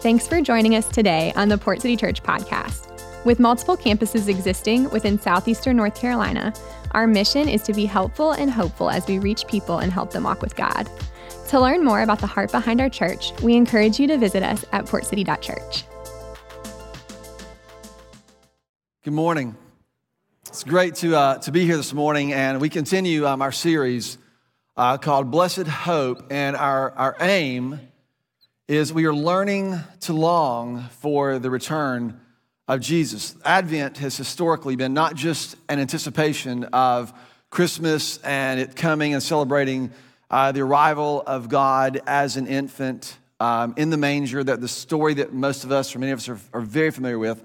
Thanks for joining us today on the Port City Church podcast. With multiple campuses existing within southeastern North Carolina, our mission is to be helpful and hopeful as we reach people and help them walk with God. To learn more about the heart behind our church, we encourage you to visit us at portcity.church. Good morning. It's great to, uh, to be here this morning, and we continue um, our series uh, called Blessed Hope. And our, our aim is we are learning to long for the return of Jesus. Advent has historically been not just an anticipation of Christmas and it coming and celebrating uh, the arrival of God as an infant um, in the manger, that the story that most of us, or many of us, are, are very familiar with.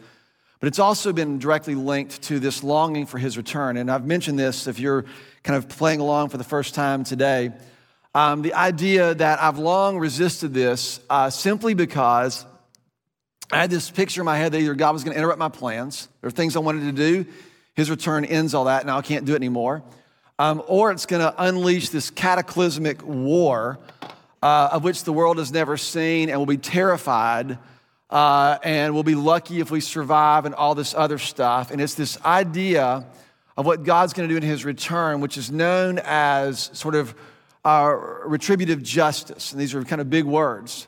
But it's also been directly linked to this longing for his return. And I've mentioned this if you're kind of playing along for the first time today. Um, the idea that I've long resisted this uh, simply because I had this picture in my head that either God was going to interrupt my plans, there are things I wanted to do, his return ends all that, now I can't do it anymore, um, or it's going to unleash this cataclysmic war uh, of which the world has never seen and will be terrified. Uh, and we'll be lucky if we survive and all this other stuff. And it's this idea of what God's going to do in his return, which is known as sort of uh, retributive justice. And these are kind of big words.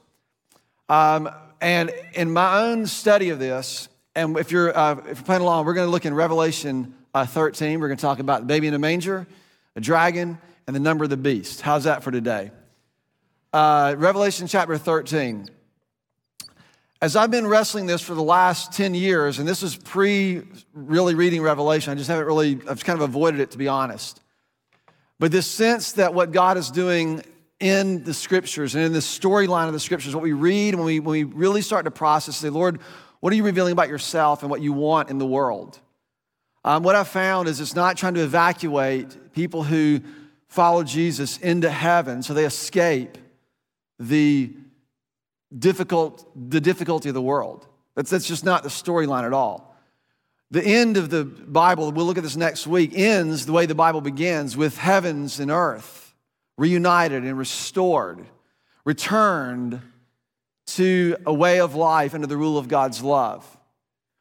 Um, and in my own study of this, and if you're, uh, if you're playing along, we're going to look in Revelation uh, 13. We're going to talk about the baby in a manger, a dragon, and the number of the beast. How's that for today? Uh, Revelation chapter 13. As I've been wrestling this for the last 10 years, and this is pre really reading Revelation, I just haven't really, I've kind of avoided it to be honest. But this sense that what God is doing in the scriptures and in the storyline of the scriptures, what we read when we, when we really start to process, say, Lord, what are you revealing about yourself and what you want in the world? Um, what I've found is it's not trying to evacuate people who follow Jesus into heaven so they escape the difficult, the difficulty of the world. That's, that's just not the storyline at all. The end of the Bible, we'll look at this next week, ends the way the Bible begins with heavens and earth reunited and restored, returned to a way of life under the rule of God's love,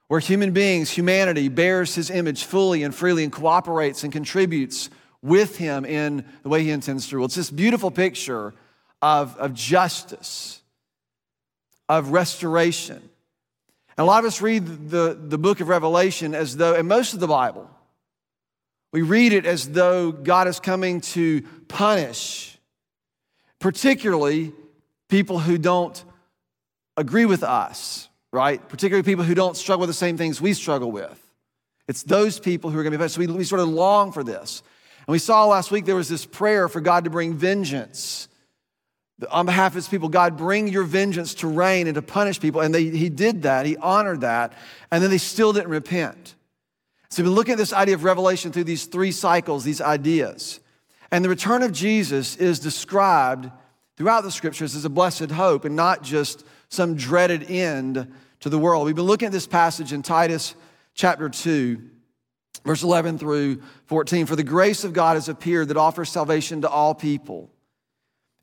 where human beings, humanity, bears his image fully and freely and cooperates and contributes with him in the way he intends to rule. It's this beautiful picture of, of justice, of restoration. And a lot of us read the, the book of Revelation as though, and most of the Bible, we read it as though God is coming to punish, particularly people who don't agree with us, right? Particularly people who don't struggle with the same things we struggle with. It's those people who are going to be punished. So we, we sort of long for this. And we saw last week there was this prayer for God to bring vengeance on behalf of his people, God, bring your vengeance to reign and to punish people. And they, he did that, he honored that, and then they still didn't repent. So been looking at this idea of revelation through these three cycles, these ideas. And the return of Jesus is described throughout the scriptures as a blessed hope and not just some dreaded end to the world. We've been looking at this passage in Titus chapter 2, verse 11 through 14. For the grace of God has appeared that offers salvation to all people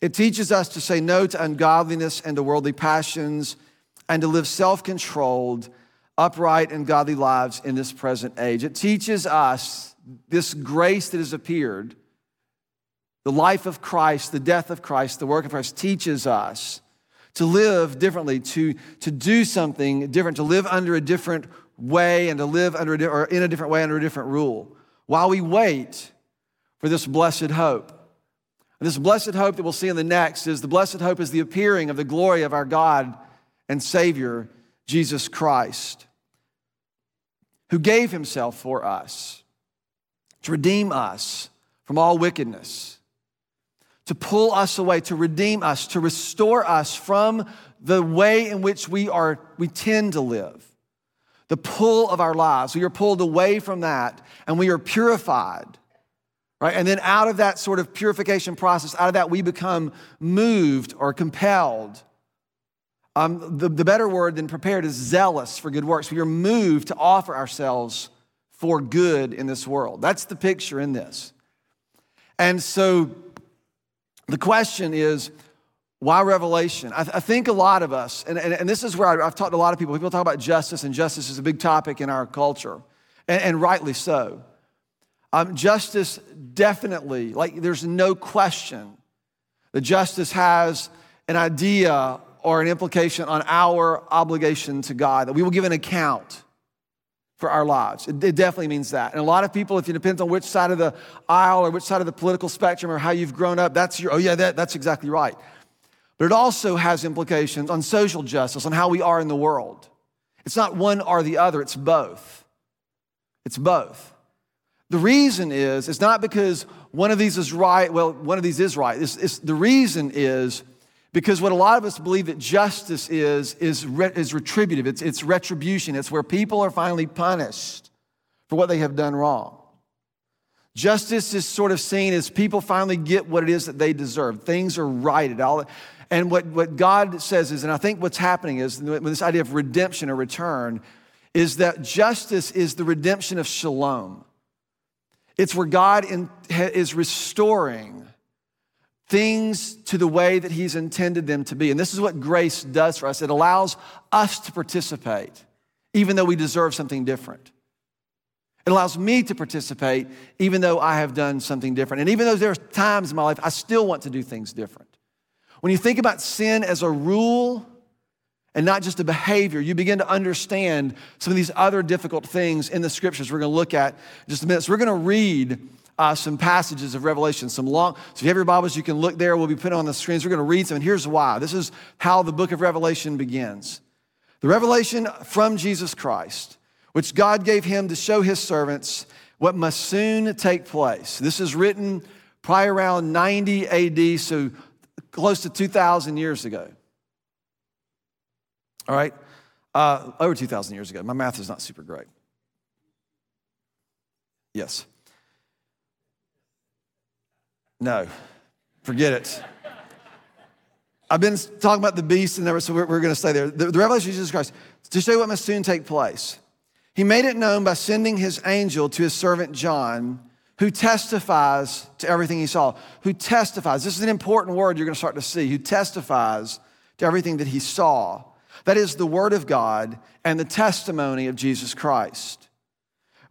it teaches us to say no to ungodliness and to worldly passions and to live self controlled, upright, and godly lives in this present age. It teaches us this grace that has appeared, the life of Christ, the death of Christ, the work of Christ, teaches us to live differently, to, to do something different, to live under a different way and to live under a, or in a different way under a different rule while we wait for this blessed hope. And this blessed hope that we'll see in the next is the blessed hope is the appearing of the glory of our God and Savior, Jesus Christ, who gave himself for us to redeem us from all wickedness, to pull us away, to redeem us, to restore us from the way in which we are we tend to live. The pull of our lives. We are pulled away from that and we are purified Right? And then out of that sort of purification process, out of that, we become moved or compelled. Um, the, the better word than prepared is zealous for good works. We are moved to offer ourselves for good in this world. That's the picture in this. And so the question is Why revelation? I, th- I, think a lot of us, and, and, and this is where I, have talked to a lot of people, people talk about justice, and justice is a big topic in our culture, and, and rightly so. Um, justice definitely, like there's no question that justice has an idea or an implication on our obligation to God, that we will give an account for our lives. It, it, definitely means that. And a lot of people, if it depends on which side of the aisle or which side of the political spectrum or how you've grown up, that's your, oh yeah, that, that's exactly right. But it also has implications on social justice, on how we are in the world. It's not one or the other, it's both. It's both. The reason is, it's not because one of these is right, well, one of these is right. It's, it's, the reason is because what a lot of us believe that justice is, is, re, is retributive, it's, it's retribution. It's where people are finally punished for what they have done wrong. Justice is sort of seen as people finally get what it is that they deserve. Things are righted. All, and what, what God says is, and I think what's happening is, with this idea of redemption or return, is that justice is the redemption of shalom. It's where God in, is restoring things to the way that He's intended them to be. And this is what grace does for us it allows us to participate, even though we deserve something different. It allows me to participate, even though I have done something different. And even though there are times in my life I still want to do things different. When you think about sin as a rule and not just a behavior, you begin to understand some of these other difficult things in the scriptures we're going to look at just a minute. So we're going to read uh, some passages of Revelation, some long. So if you have your Bibles, you can look there. We'll be putting on the screens. We're going to read some, and here's why. This is how the book of Revelation begins. The revelation from Jesus Christ, which God gave him to show his servants what must soon take place. This is written probably around 90 AD, so close to 2,000 years ago. All right? Uh, over 2,000 years ago. My math is not super great. Yes. No, forget it. I've been talking about the beast, and there, so we're, we're going to stay there. The, the revelation of Jesus Christ, to show you what must soon take place. He made it known by sending his angel to his servant John, who testifies to everything he saw. Who testifies, this is an important word you're going to start to see, who testifies to everything that he saw. That is the word of God and the testimony of Jesus Christ.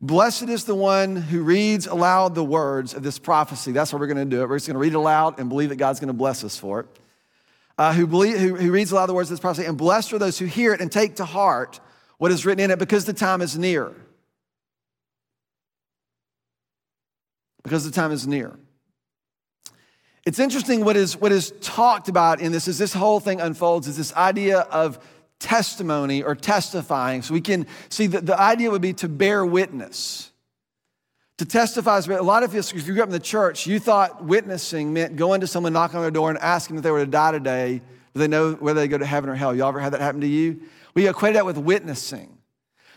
Blessed is the one who reads aloud the words of this prophecy. That's what we're going to do it. We're just going to read it aloud and believe that God's going to bless us for it. Uh, who, believe, who, who reads aloud the words of this prophecy, and blessed are those who hear it and take to heart what is written in it because the time is near. Because the time is near. It's interesting what is, what is talked about in this as this whole thing unfolds is this idea of testimony or testifying. So we can see that the idea would be to bear witness. To testify a lot of you, if you grew up in the church, you thought witnessing meant going to someone, knocking on their door, and asking if they were to die today. Do they know whether they go to heaven or hell? Y'all ever had that happen to you? We equate that with witnessing.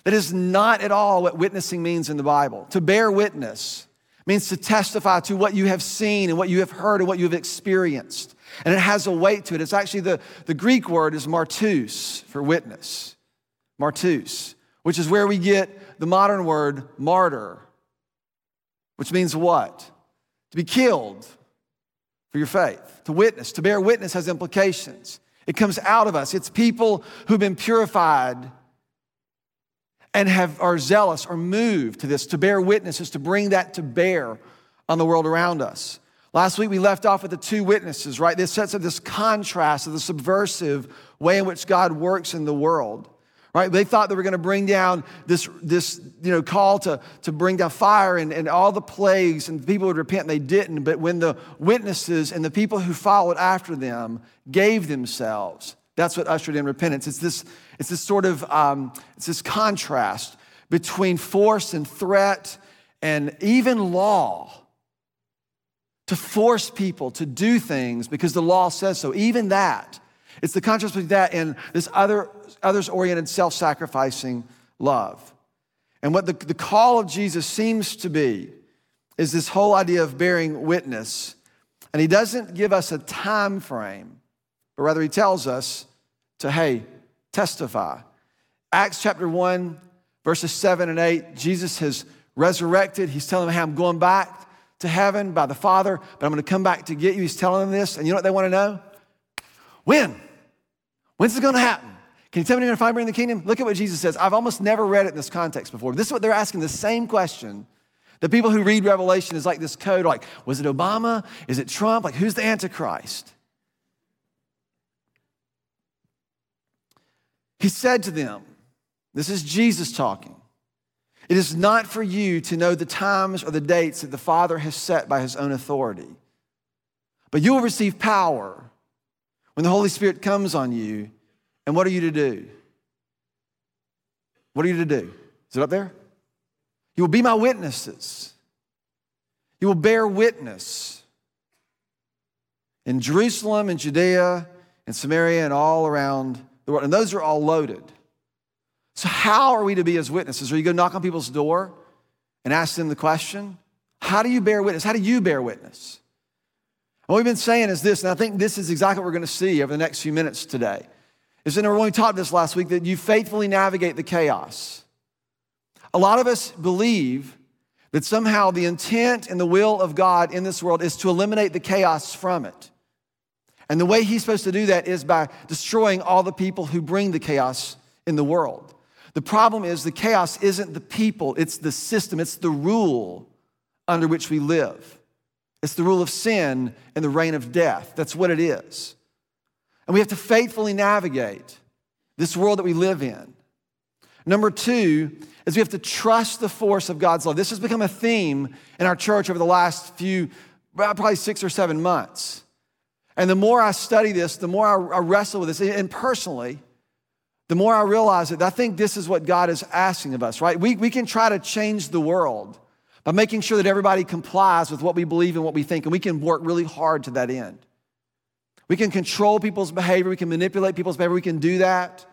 That is not at all what witnessing means in the Bible. To bear witness means to testify to what you have seen and what you have heard and what you have experienced. And it has a weight to it. It's actually the, the Greek word is martus for witness. Martus, which is where we get the modern word martyr, which means what? To be killed for your faith. To witness, to bear witness has implications. It comes out of us. It's people who've been purified and have, are zealous or moved to this. To bear witness is to bring that to bear on the world around us. Last week we left off with the two witnesses, right? This sets up this contrast of the subversive way in which God works in the world. Right? They thought they were going to bring down this, this you know, call to, to bring down fire and, and all the plagues and people would repent, they didn't. But when the witnesses and the people who followed after them gave themselves, that's what ushered in repentance. It's this, it's this sort of um, it's this contrast between force and threat and even law to force people to do things because the law says so. Even that. It's the contrast between that and this other, others oriented, self sacrificing love. And what the, the call of Jesus seems to be is this whole idea of bearing witness. And he doesn't give us a time frame, but rather he tells us to, hey, testify. Acts chapter 1, verses 7 and 8, Jesus has resurrected. He's telling them, hey, I'm going back to heaven by the Father, but I'm going to come back to get you. He's telling them this. And you know what they want to know? When? When's it going to happen? Can you tell me you're going to find me in the kingdom? Look at what Jesus says. I've almost never read it in this context before. This is what they're asking the same question. The people who read Revelation is like this code like, was it Obama? Is it Trump? Like, who's the Antichrist? He said to them, This is Jesus talking. It is not for you to know the times or the dates that the Father has set by his own authority, but you will receive power when the Holy Spirit comes on you. And what are you to do? What are you to do? Is it up there? You will be my witnesses. You will bear witness in Jerusalem and Judea and Samaria and all around the world. And those are all loaded. So, how are we to be as witnesses? Are you going to knock on people's door and ask them the question? How do you bear witness? How do you bear witness? what we've been saying is this, and I think this is exactly what we're going to see over the next few minutes today. Is that when we talked this last week, that you faithfully navigate the chaos. A lot of us believe that somehow the intent and the will of God in this world is to eliminate the chaos from it. And the way He's supposed to do that is by destroying all the people who bring the chaos in the world. The problem is the chaos isn't the people, it's the system, it's the rule under which we live. It's the rule of sin and the reign of death. That's what it is. And we have to faithfully navigate this world that we live in. Number two is we have to trust the force of God's love. This has become a theme in our church over the last few, probably six or seven months. And the more I study this, the more I wrestle with this, and personally, the more I realize that I think this is what God is asking of us, right? We, we can try to change the world by making sure that everybody complies with what we believe and what we think, and we can work really hard to that end. We can control people's behavior, we can manipulate people's behavior, we can do that,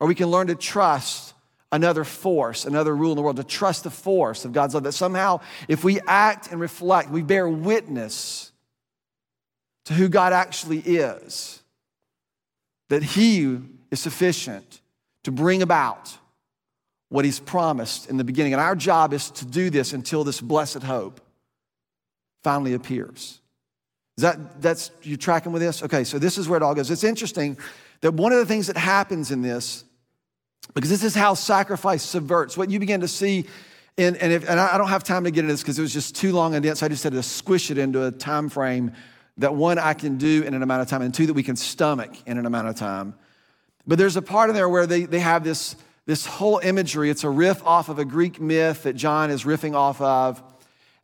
or we can learn to trust another force, another rule in the world, to trust the force of God's love. That somehow, if we act and reflect, we bear witness to who God actually is, that He is sufficient to bring about what he's promised in the beginning. And our job is to do this until this blessed hope finally appears. Is that that's you tracking with this? Okay, so this is where it all goes. It's interesting that one of the things that happens in this, because this is how sacrifice subverts what you begin to see. And, if, and I don't have time to get into this because it was just too long and dense. I just had to squish it into a time frame that one I can do in an amount of time, and two that we can stomach in an amount of time. But there's a part in there where they, they have this this whole imagery. It's a riff off of a Greek myth that John is riffing off of.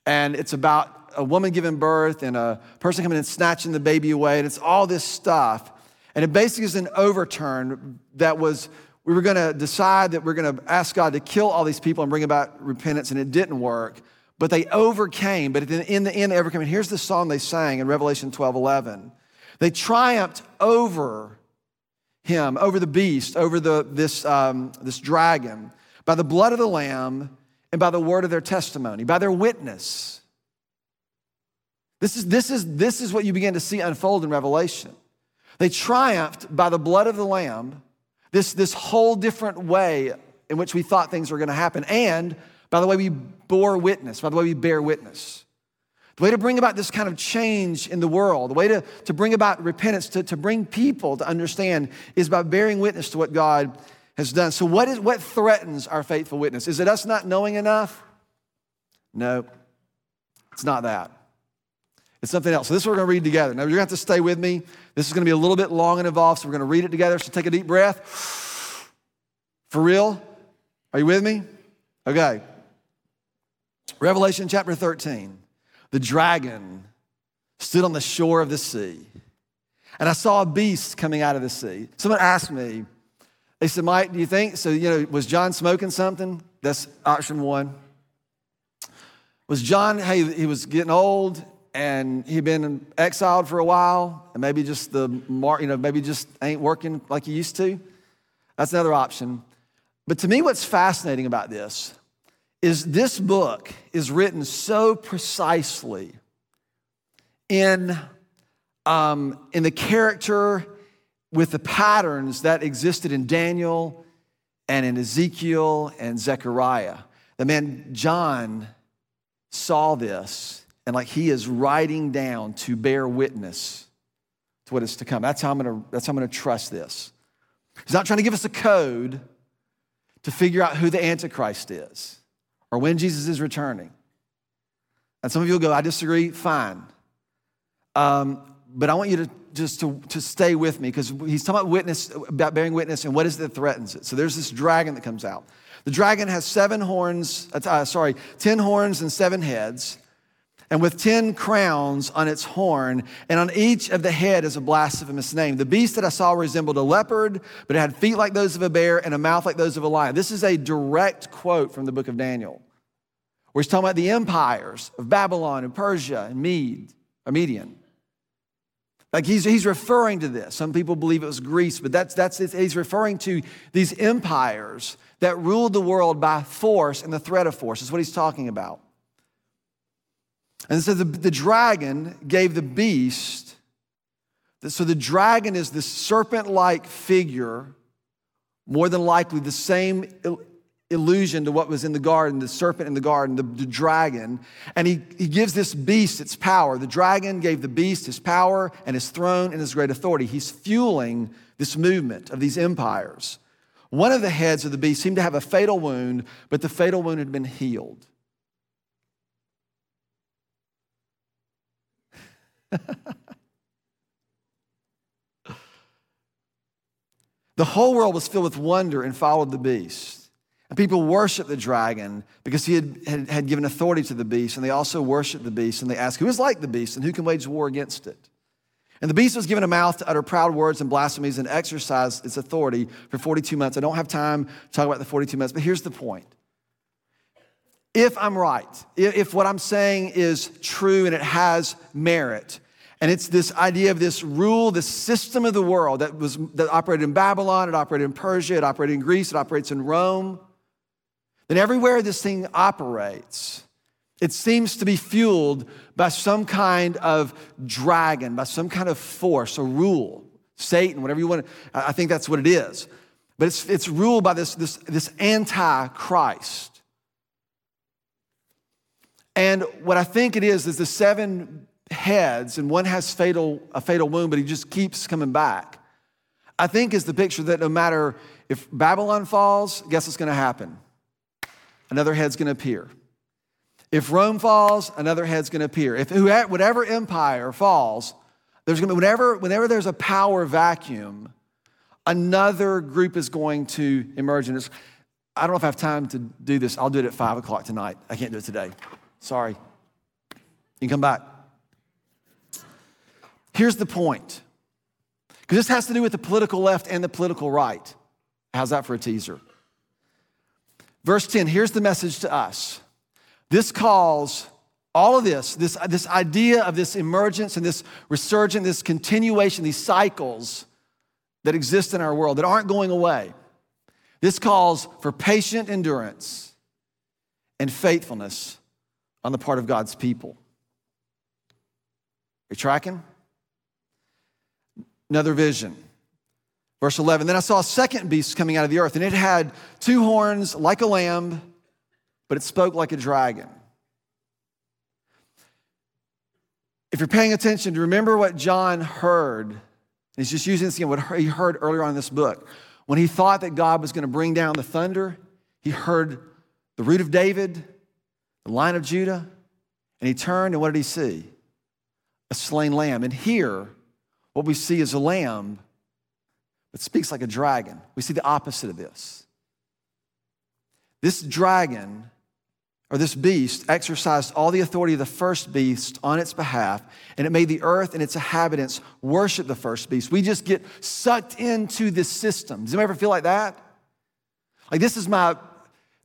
And it's about a woman giving birth and a person coming and snatching the baby away. And it's all this stuff. And it basically is an overturn that was, we were going to decide that we're going to ask God to kill all these people and bring about repentance, and it didn't work. But they overcame. But in the end, they overcame. And here's the song they sang in Revelation 12 11. They triumphed over him, over the beast, over the, this, um, this dragon, by the blood of the Lamb and by the word of their testimony, by their witness. This is, this is, this is what you begin to see unfold in Revelation. They triumphed by the blood of the Lamb, this, this whole different way in which we thought things were going to happen, and by the way we bore witness, by the way we bear witness. The way to bring about this kind of change in the world, the way to, to bring about repentance, to, to bring people to understand, is by bearing witness to what God has done. So, what, is, what threatens our faithful witness? Is it us not knowing enough? No, it's not that. It's something else. So, this is what we're going to read together. Now, you're going to have to stay with me. This is going to be a little bit long and involved, so we're going to read it together. So, take a deep breath. For real? Are you with me? Okay. Revelation chapter 13 the dragon stood on the shore of the sea. And I saw a beast coming out of the sea. Someone asked me, they said, Mike, do you think? So, you know, was John smoking something? That's option one. Was John, hey, he was getting old and he'd been exiled for a while and maybe just the, you know, maybe just ain't working like he used to? That's another option. But to me, what's fascinating about this is this book is written so precisely in, um, in the character with the patterns that existed in Daniel and in Ezekiel and Zechariah. The man John saw this and like he is writing down to bear witness to what is to come. That's how I'm gonna, that's how I'm gonna trust this. He's not trying to give us a code to figure out who the Antichrist is or when Jesus is returning. And some of you will go, I disagree, fine. Um, but I want you to just to, to stay with me because he's talking about witness, about bearing witness and what is it that threatens it. So there's this dragon that comes out. The dragon has seven horns, uh, sorry, 10 horns and seven heads, and with 10 crowns on its horn, and on each of the head is a blasphemous name. The beast that I saw resembled a leopard, but it had feet like those of a bear and a mouth like those of a lion. This is a direct quote from the book of Daniel, where he's talking about the empires of Babylon and Persia and Mede, or Median. Like he's, he's referring to this. Some people believe it was Greece, but that's, that's, he's referring to these empires that ruled the world by force and the threat of force. Is what he's talking about. And so the, the dragon gave the beast, so the dragon is this serpent like figure, more than likely the same illusion to what was in the garden, the serpent in the garden, the, the, dragon. And he, he gives this beast its power. The dragon gave the beast his power and his throne and his great authority. He's fueling this movement of these empires. One of the heads of the beast seemed to have a fatal wound, but the fatal wound had been healed. the whole world was filled with wonder and followed the beast. And people worshiped the dragon because he had, had, had, given authority to the beast, and they also worshiped the beast, and they asked, Who is like the beast, and who can wage war against it? And the beast was given a mouth to utter proud words and blasphemies and exercise its authority for 42 months. I don't have time to talk about the 42 months, but here's the point. If I'm right, if what I'm saying is true and it has merit, and it's this idea of this rule, this system of the world that was that operated in Babylon, it operated in Persia, it operated in Greece, it operates in Rome then everywhere this thing operates, it seems to be fueled by some kind of dragon, by some kind of force or rule, Satan, whatever you want. I think that's what it is. But it's, it's ruled by this, this, this anti-Christ. And what I think it is is the seven heads, and one has fatal, a fatal wound, but he just keeps coming back. I think is the picture that no matter if Babylon falls, guess what's going to happen? another head's going to appear. If Rome falls, another head's going to appear. If whatever empire falls, there's going to be whenever whenever there's a power vacuum, another group is going to emerge. And it's, I don't know if I have time to do this. I'll do it at five o'clock tonight. I can't do it today. Sorry. You can come back. Here's the point. Because this has to do with the political left and the political right. How's that for a teaser? Verse 10, here's the message to us. This calls all of this, this, this idea of this emergence and this resurgence, this continuation, these cycles that exist in our world that aren't going away. This calls for patient endurance and faithfulness on the part of God's people. Are you tracking? Another vision. Verse 11 Then I saw a second beast coming out of the earth, and it had two horns like a lamb, but it spoke like a dragon. If you're paying attention, remember what John heard. He's just using this again, what he heard earlier on in this book. When he thought that God was going to bring down the thunder, he heard the root of David, the line of Judah, and he turned, and what did he see? A slain lamb. And here, what we see is a lamb but speaks like a dragon. We see the opposite of this. This dragon, or this beast, exercised all the authority of the first beast on its behalf, and it made the earth and its inhabitants worship the first beast. We just get sucked into this system. Does anyone ever feel like that? Like this is my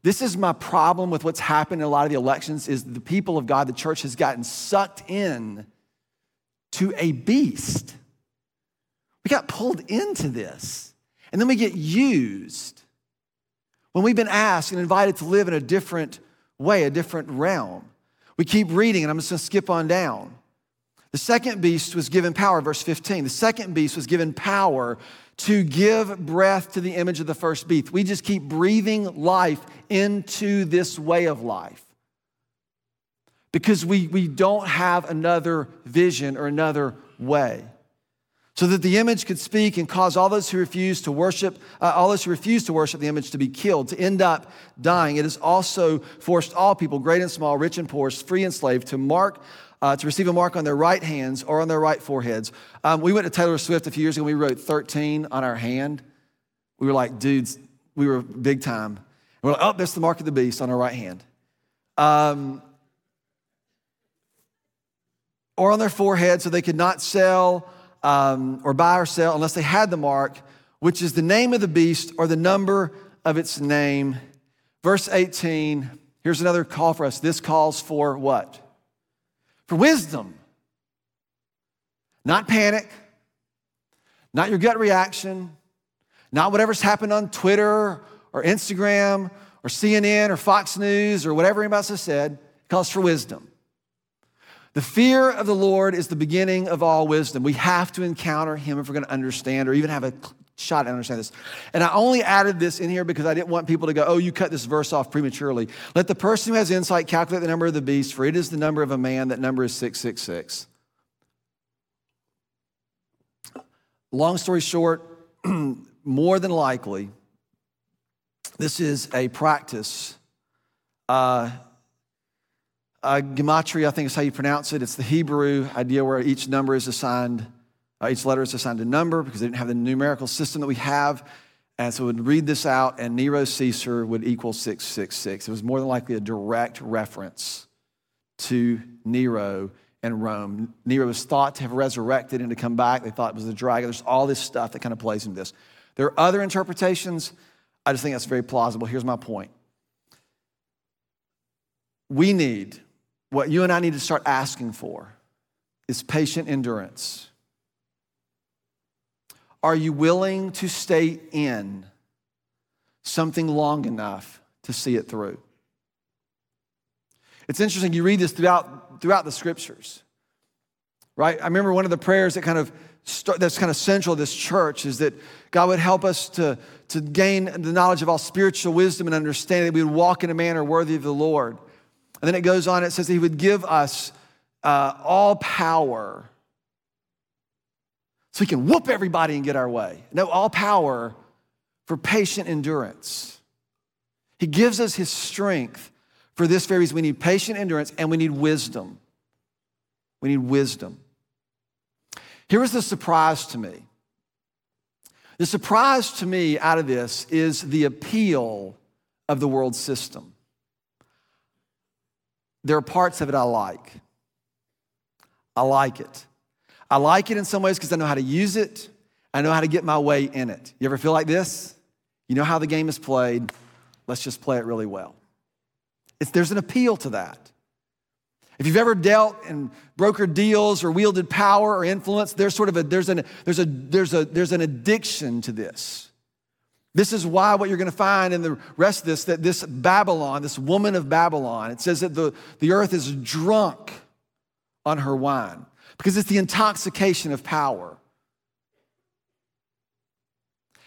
this is my problem with what's happened in a lot of the elections is the people of God, the church has gotten sucked in to a beast. We got pulled into this. And then we get used when we've been asked and invited to live in a different way, a different realm. We keep reading, and I'm just gonna skip on down. The second beast was given power, verse 15. The second beast was given power to give breath to the image of the first beast. We just keep breathing life into this way of life because we, we don't have another vision or another way. so that the image could speak and cause all those who refuse to worship, uh, all those who refuse to worship the image to be killed, to end up dying. It has also forced all people, great and small, rich and poor, free and slave, to mark, uh, to receive a mark on their right hands or on their right foreheads. Um, we went to Taylor Swift a few years ago. And we wrote 13 on our hand. We were like, dudes, we were big time. And we're like, oh, there's the mark of the beast on our right hand. Um, or on their forehead, so they could not sell um, or buy or sell unless they had the mark, which is the name of the beast or the number of its name. Verse 18, here's another call for us. This calls for what? For wisdom. Not panic, not your gut reaction, not whatever's happened on Twitter or Instagram or CNN or Fox News or whatever anybody else has said. It calls for wisdom. The fear of the Lord is the beginning of all wisdom. We have to encounter Him if we're going to understand or even have a shot at understand this. And I only added this in here because I didn't want people to go, oh, you cut this verse off prematurely. Let the person who has insight calculate the number of the beast, for it is the number of a man. That number is 666. Long story short, more than likely, this is a practice uh, uh, gematria, I think is how you pronounce it. It's the Hebrew idea where each number is assigned, uh, each letter is assigned a number because they didn't have the numerical system that we have. And so would read this out, and Nero Caesar would equal 666. It was more than likely a direct reference to Nero and Rome. Nero was thought to have resurrected and to come back. They thought it was the dragon. There's all this stuff that kind of plays into this. There are other interpretations. I just think that's very plausible. Here's my point. We need what you and I need to start asking for is patient endurance. Are you willing to stay in something long enough to see it through? It's interesting, you read this throughout, throughout the scriptures, right? I remember one of the prayers that kind of that's kind of central to this church is that God would help us to, to gain the knowledge of all spiritual wisdom and understanding, that we would walk in a manner worthy of the Lord. And then it goes on, it says that he would give us uh, all power so we can whoop everybody and get our way. No, all power for patient endurance. He gives us his strength for this very reason. We need patient endurance and we need wisdom. We need wisdom. Here was the surprise to me. The surprise to me out of this is the appeal of the world system there are parts of it I like. I like it. I like it in some ways because I know how to use it. I know how to get my way in it. You ever feel like this? You know how the game is played. Let's just play it really well. It's, there's an appeal to that. If you've ever dealt and brokered deals or wielded power or influence, there's sort of a there's an there's a there's a there's an addiction to this. This is why what you're going to find in the rest of this that this Babylon, this woman of Babylon, it says that the, the earth is drunk on her wine because it's the intoxication of power.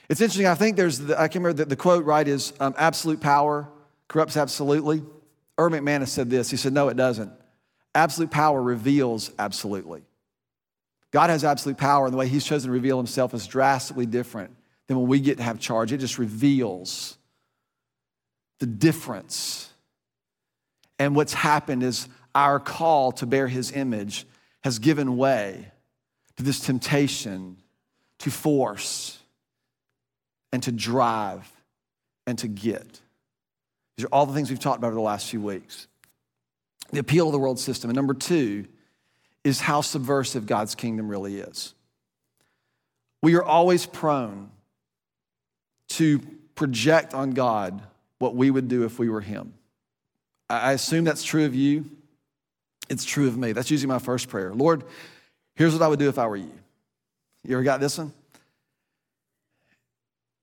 It's interesting, I think there's, the, I can remember the, the quote, right, is um, absolute power corrupts absolutely. Erwin McManus said this. He said, no, it doesn't. Absolute power reveals absolutely. God has absolute power, and the way He's chosen to reveal Himself is drastically different than when we get to have charge, it just reveals the difference. And what's happened is our call to bear his image has given way to this temptation to force and to drive and to get. These are all the things we've talked about over the last few weeks. The appeal of the world system. And number two is how subversive God's kingdom really is. We are always prone to project on God what we would do if we were Him. I assume that's true of you. It's true of me. That's usually my first prayer. Lord, here's what I would do if I were you. You ever got this one?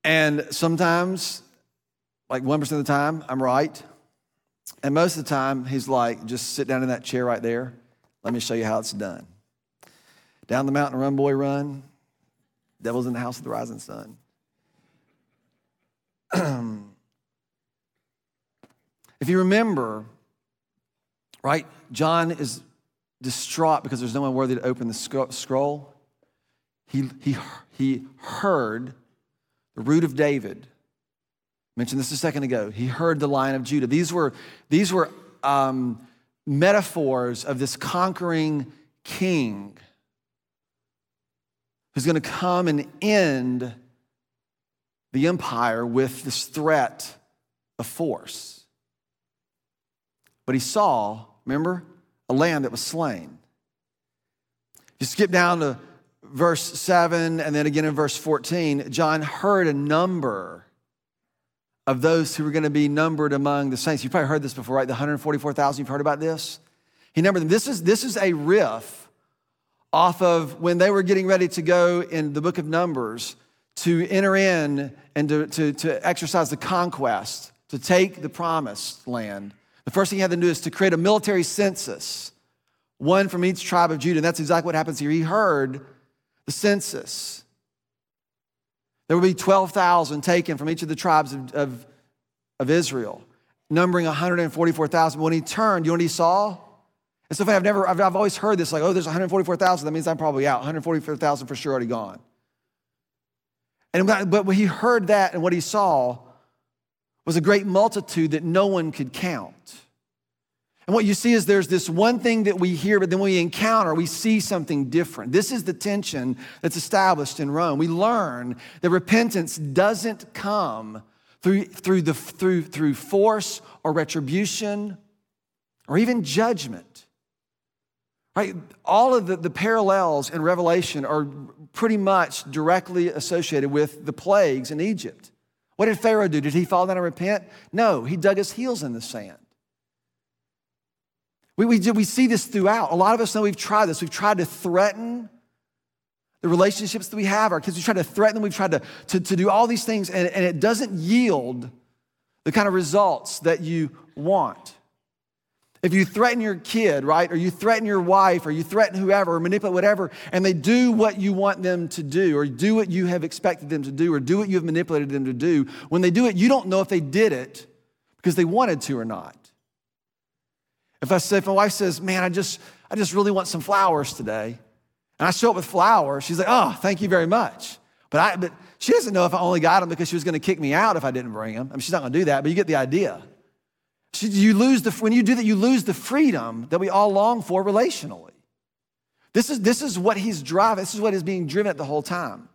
And sometimes, like 1% of the time, I'm right. And most of the time, he's like, just sit down in that chair right there. Let me show you how it's done. Down the mountain, run, boy, run. Devil's in the house of the rising sun. if you remember, right, John is distraught because there's no one worthy to open the scroll. he, he, he heard the root of David. I mentioned this a second ago. He heard the lion of Judah. These were, these were um, metaphors of this conquering king who's going to come and end the empire with this threat of force. But he saw, remember, a lamb that was slain. If You skip down to verse 7 and then again in verse 14, John heard a number of those who were going to be numbered among the saints. You've probably heard this before, right? The 144,000, you've heard about this? He numbered them. This is, this is a riff off of when they were getting ready to go in the book of Numbers to enter in and to, to, to exercise the conquest, to take the promised land. The first thing he had to do is to create a military census, one from each tribe of Judah. And that's exactly what happens here. He heard the census. There will be 12,000 taken from each of the tribes of, of, of Israel, numbering 144,000. When he turned, you know what he saw? And so I've never, I've, I've always heard this like, oh, there's 144,000. That means I'm probably out. 144,000 for sure already gone. And but when he heard that and what he saw was a great multitude that no one could count. And what you see is there's this one thing that we hear, but then we encounter, we see something different. This is the tension that's established in Rome. We learn that repentance doesn't come through, through, the, through, through force or retribution or even judgment. Right? All of the, the parallels in Revelation are pretty much directly associated with the plagues in Egypt. What did Pharaoh do? Did he fall down and repent? No, he dug his heels in the sand. We, we, we see this throughout. A lot of us know we've tried this. We've tried to threaten the relationships that we have, our kids. We've tried to threaten them. We've tried to, to, to do all these things, and, and it doesn't yield the kind of results that you want. If you threaten your kid, right, or you threaten your wife, or you threaten whoever, or manipulate whatever, and they do what you want them to do, or do what you have expected them to do, or do what you have manipulated them to do, when they do it, you don't know if they did it because they wanted to or not. If I say, if my wife says, man, I just, I just really want some flowers today, and I show up with flowers, she's like, oh, thank you very much. But, I, but she doesn't know if I only got them because she was going to kick me out if I didn't bring them. I mean, she's not going to do that, but you get the idea. You lose the, when you do that, you lose the freedom that we all long for relationally. This is, this is what he's driving, this is what is being driven at the whole time.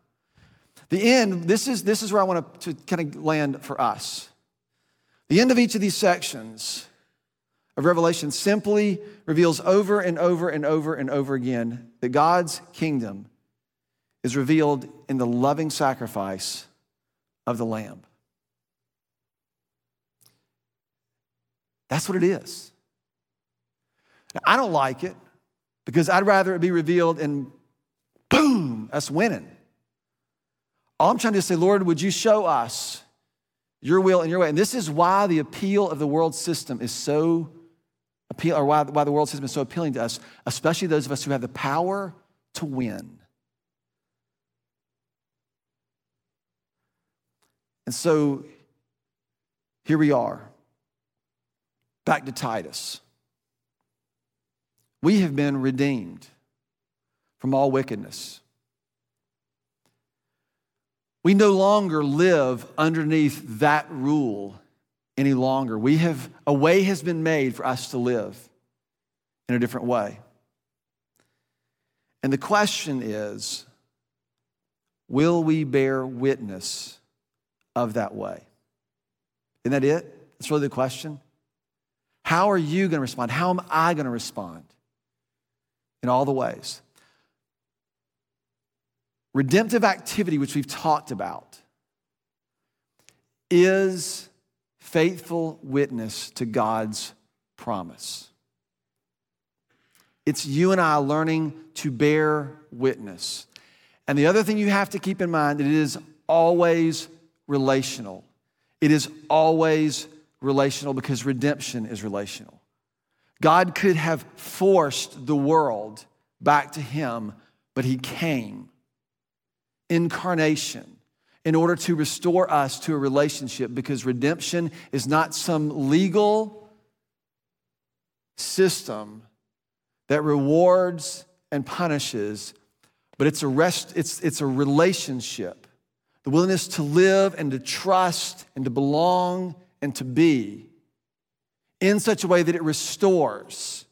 The end, this is, this is where I want to, to kind of land for us. The end of each of these sections of Revelation simply reveals over and over and over and over again that God's kingdom is revealed in the loving sacrifice of the Lamb. That's what it is. Now, I don't like it because I'd rather it be revealed in boom, us winning. All I'm trying to say, Lord, would you show us your will and your way? And this is why the appeal of the world system is so appeal, or why, why the world system is so appealing to us, especially those of us who have the power to win. And so here we are, back to Titus. We have been redeemed from all wickedness. We no longer live underneath that rule any longer. We have, a way has been made for us to live in a different way. And the question is will we bear witness of that way? Isn't that it? That's really the question. How are you going to respond? How am I going to respond in all the ways? Redemptive activity, which we've talked about, is faithful witness to God's promise. It's you and I learning to bear witness. And the other thing you have to keep in mind it is always relational. It is always relational because redemption is relational. God could have forced the world back to him, but he came. Incarnation in order to restore us to a relationship because redemption is not some legal system that rewards and punishes, but it's a rest, it's, it's a relationship. The willingness to live and to trust and to belong and to be in such a way that it restores,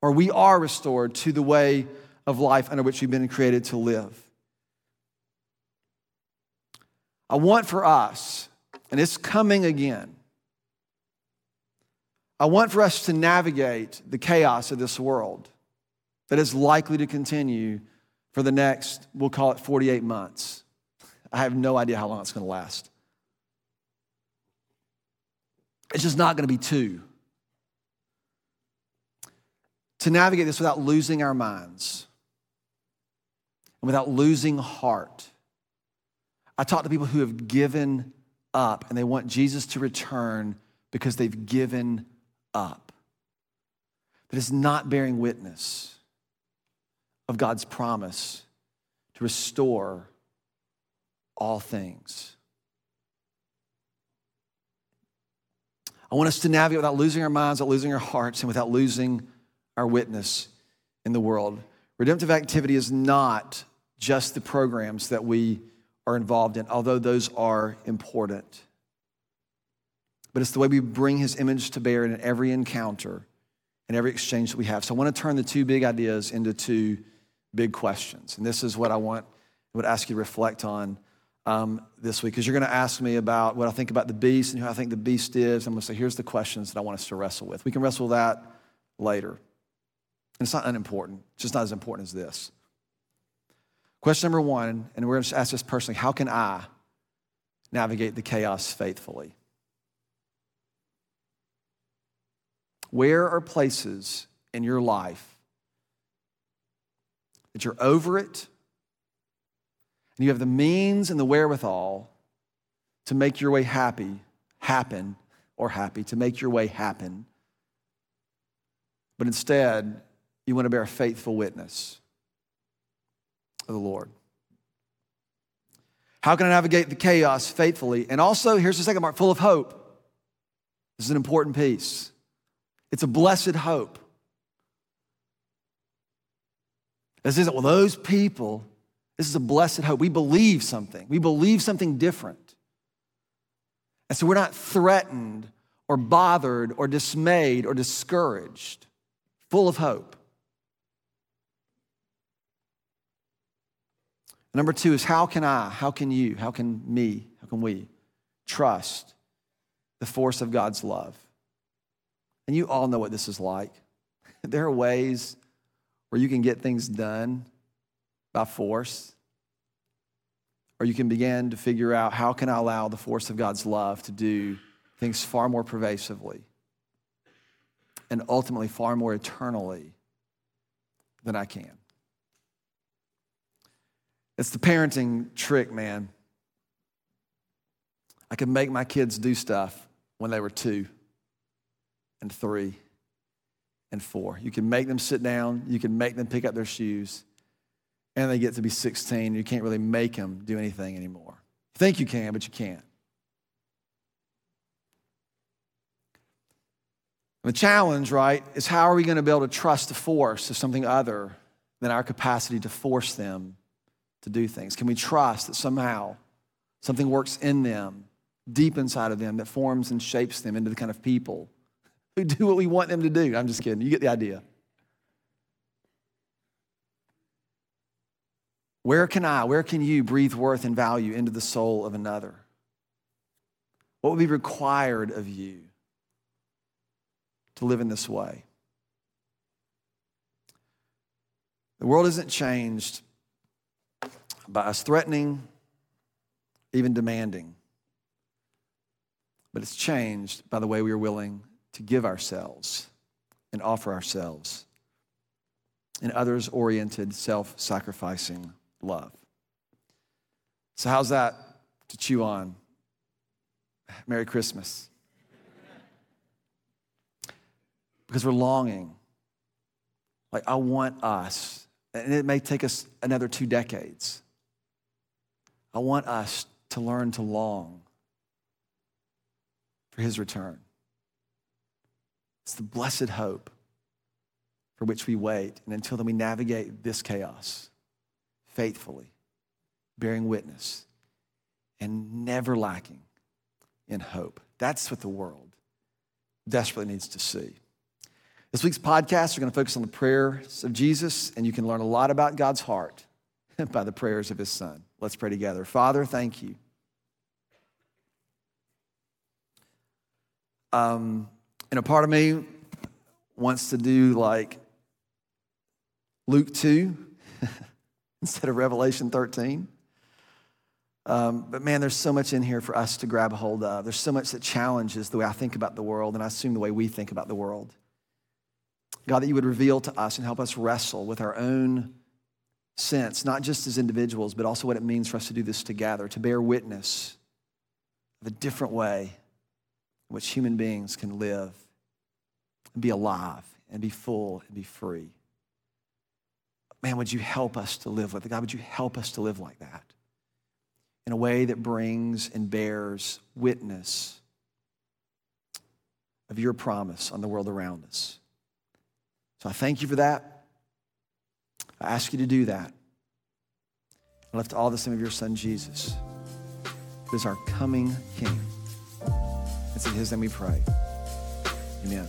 or we are restored to the way of life under which we've been created to live. I want for us, and it's coming again, I want for us to navigate the chaos of this world that is likely to continue for the next, we'll call it 48 months. I have no idea how long it's going to last. It's just not going to be two. To navigate this without losing our minds and without losing heart. I talk to people who have given up and they want Jesus to return because they've given up. That is not bearing witness of God's promise to restore all things. I want us to navigate without losing our minds, without losing our hearts, and without losing our witness in the world. Redemptive activity is not just the programs that we are involved in, although those are important. But it's the way we bring his image to bear in every encounter and every exchange that we have. So I want to turn the two big ideas into two big questions. And this is what I want, I would ask you to reflect on um, this week, because you're going to ask me about what I think about the beast and who I think the beast is. I'm going to say, here's the questions that I want us to wrestle with. We can wrestle that later. And it's not unimportant, it's just not as important as this. Question number one, and we're going to ask this personally how can I navigate the chaos faithfully? Where are places in your life that you're over it and you have the means and the wherewithal to make your way happy happen or happy, to make your way happen. But instead, you want to bear faithful witness of the Lord. How can I navigate the chaos faithfully? And also, here's the second part full of hope. This is an important piece. It's a blessed hope. This isn't, well, those people this is a blessed hope. We believe something, we believe something different. And so we're not threatened or bothered or dismayed or discouraged, full of hope. Number two is how can I, how can you, how can me, how can we trust the force of God's love? And you all know what this is like. There are ways where you can get things done by force. Or you can begin to figure out how can I allow the force of God's love to do things far more pervasively and ultimately far more eternally than I can. It's the parenting trick, man. I could make my kids do stuff when they were two and three and four. You can make them sit down, you can make them pick up their shoes, and they get to be 16. You can't really make them do anything anymore. You think you can, but you can't. The challenge, right, is how are we going to be able to trust the force of something other than our capacity to force them to do things? Can we trust that somehow something works in them, deep inside of them, that forms and shapes them into the kind of people who do what we want them to do? I'm just kidding. You get the idea. Where can I, where can you breathe worth and value into the soul of another? What would be required of you to live in this way? The world isn't changed by us threatening, even demanding, but it's changed by the way we are willing to give ourselves and offer ourselves in others oriented, self sacrificing love. So, how's that to chew on? Merry Christmas. Because we're longing. Like, I want us, and it may take us another two decades. I want us to learn to long for his return. It's the blessed hope for which we wait. And until then, we navigate this chaos faithfully, bearing witness, and never lacking in hope. That's what the world desperately needs to see. This week's podcast, we're going to focus on the prayers of Jesus, and you can learn a lot about God's heart by the prayers of his son. Let's pray together. Father, thank you. Um, and a part of me wants to do like Luke 2 instead of Revelation 13. Um, but man, there's so much in here for us to grab hold of. There's so much that challenges the way I think about the world, and I assume the way we think about the world. God, that you would reveal to us and help us wrestle with our own sense, not just as individuals, but also what it means for us to do this together, to bear witness of a different way in which human beings can live and be alive and be full and be free. Man, would you help us to live with it? God, would you help us to live like that in a way that brings and bears witness of your promise on the world around us? So I thank you for that. I ask you to do that. I lift all this name of your son, Jesus, who is our coming King. It's in his name we pray. Amen.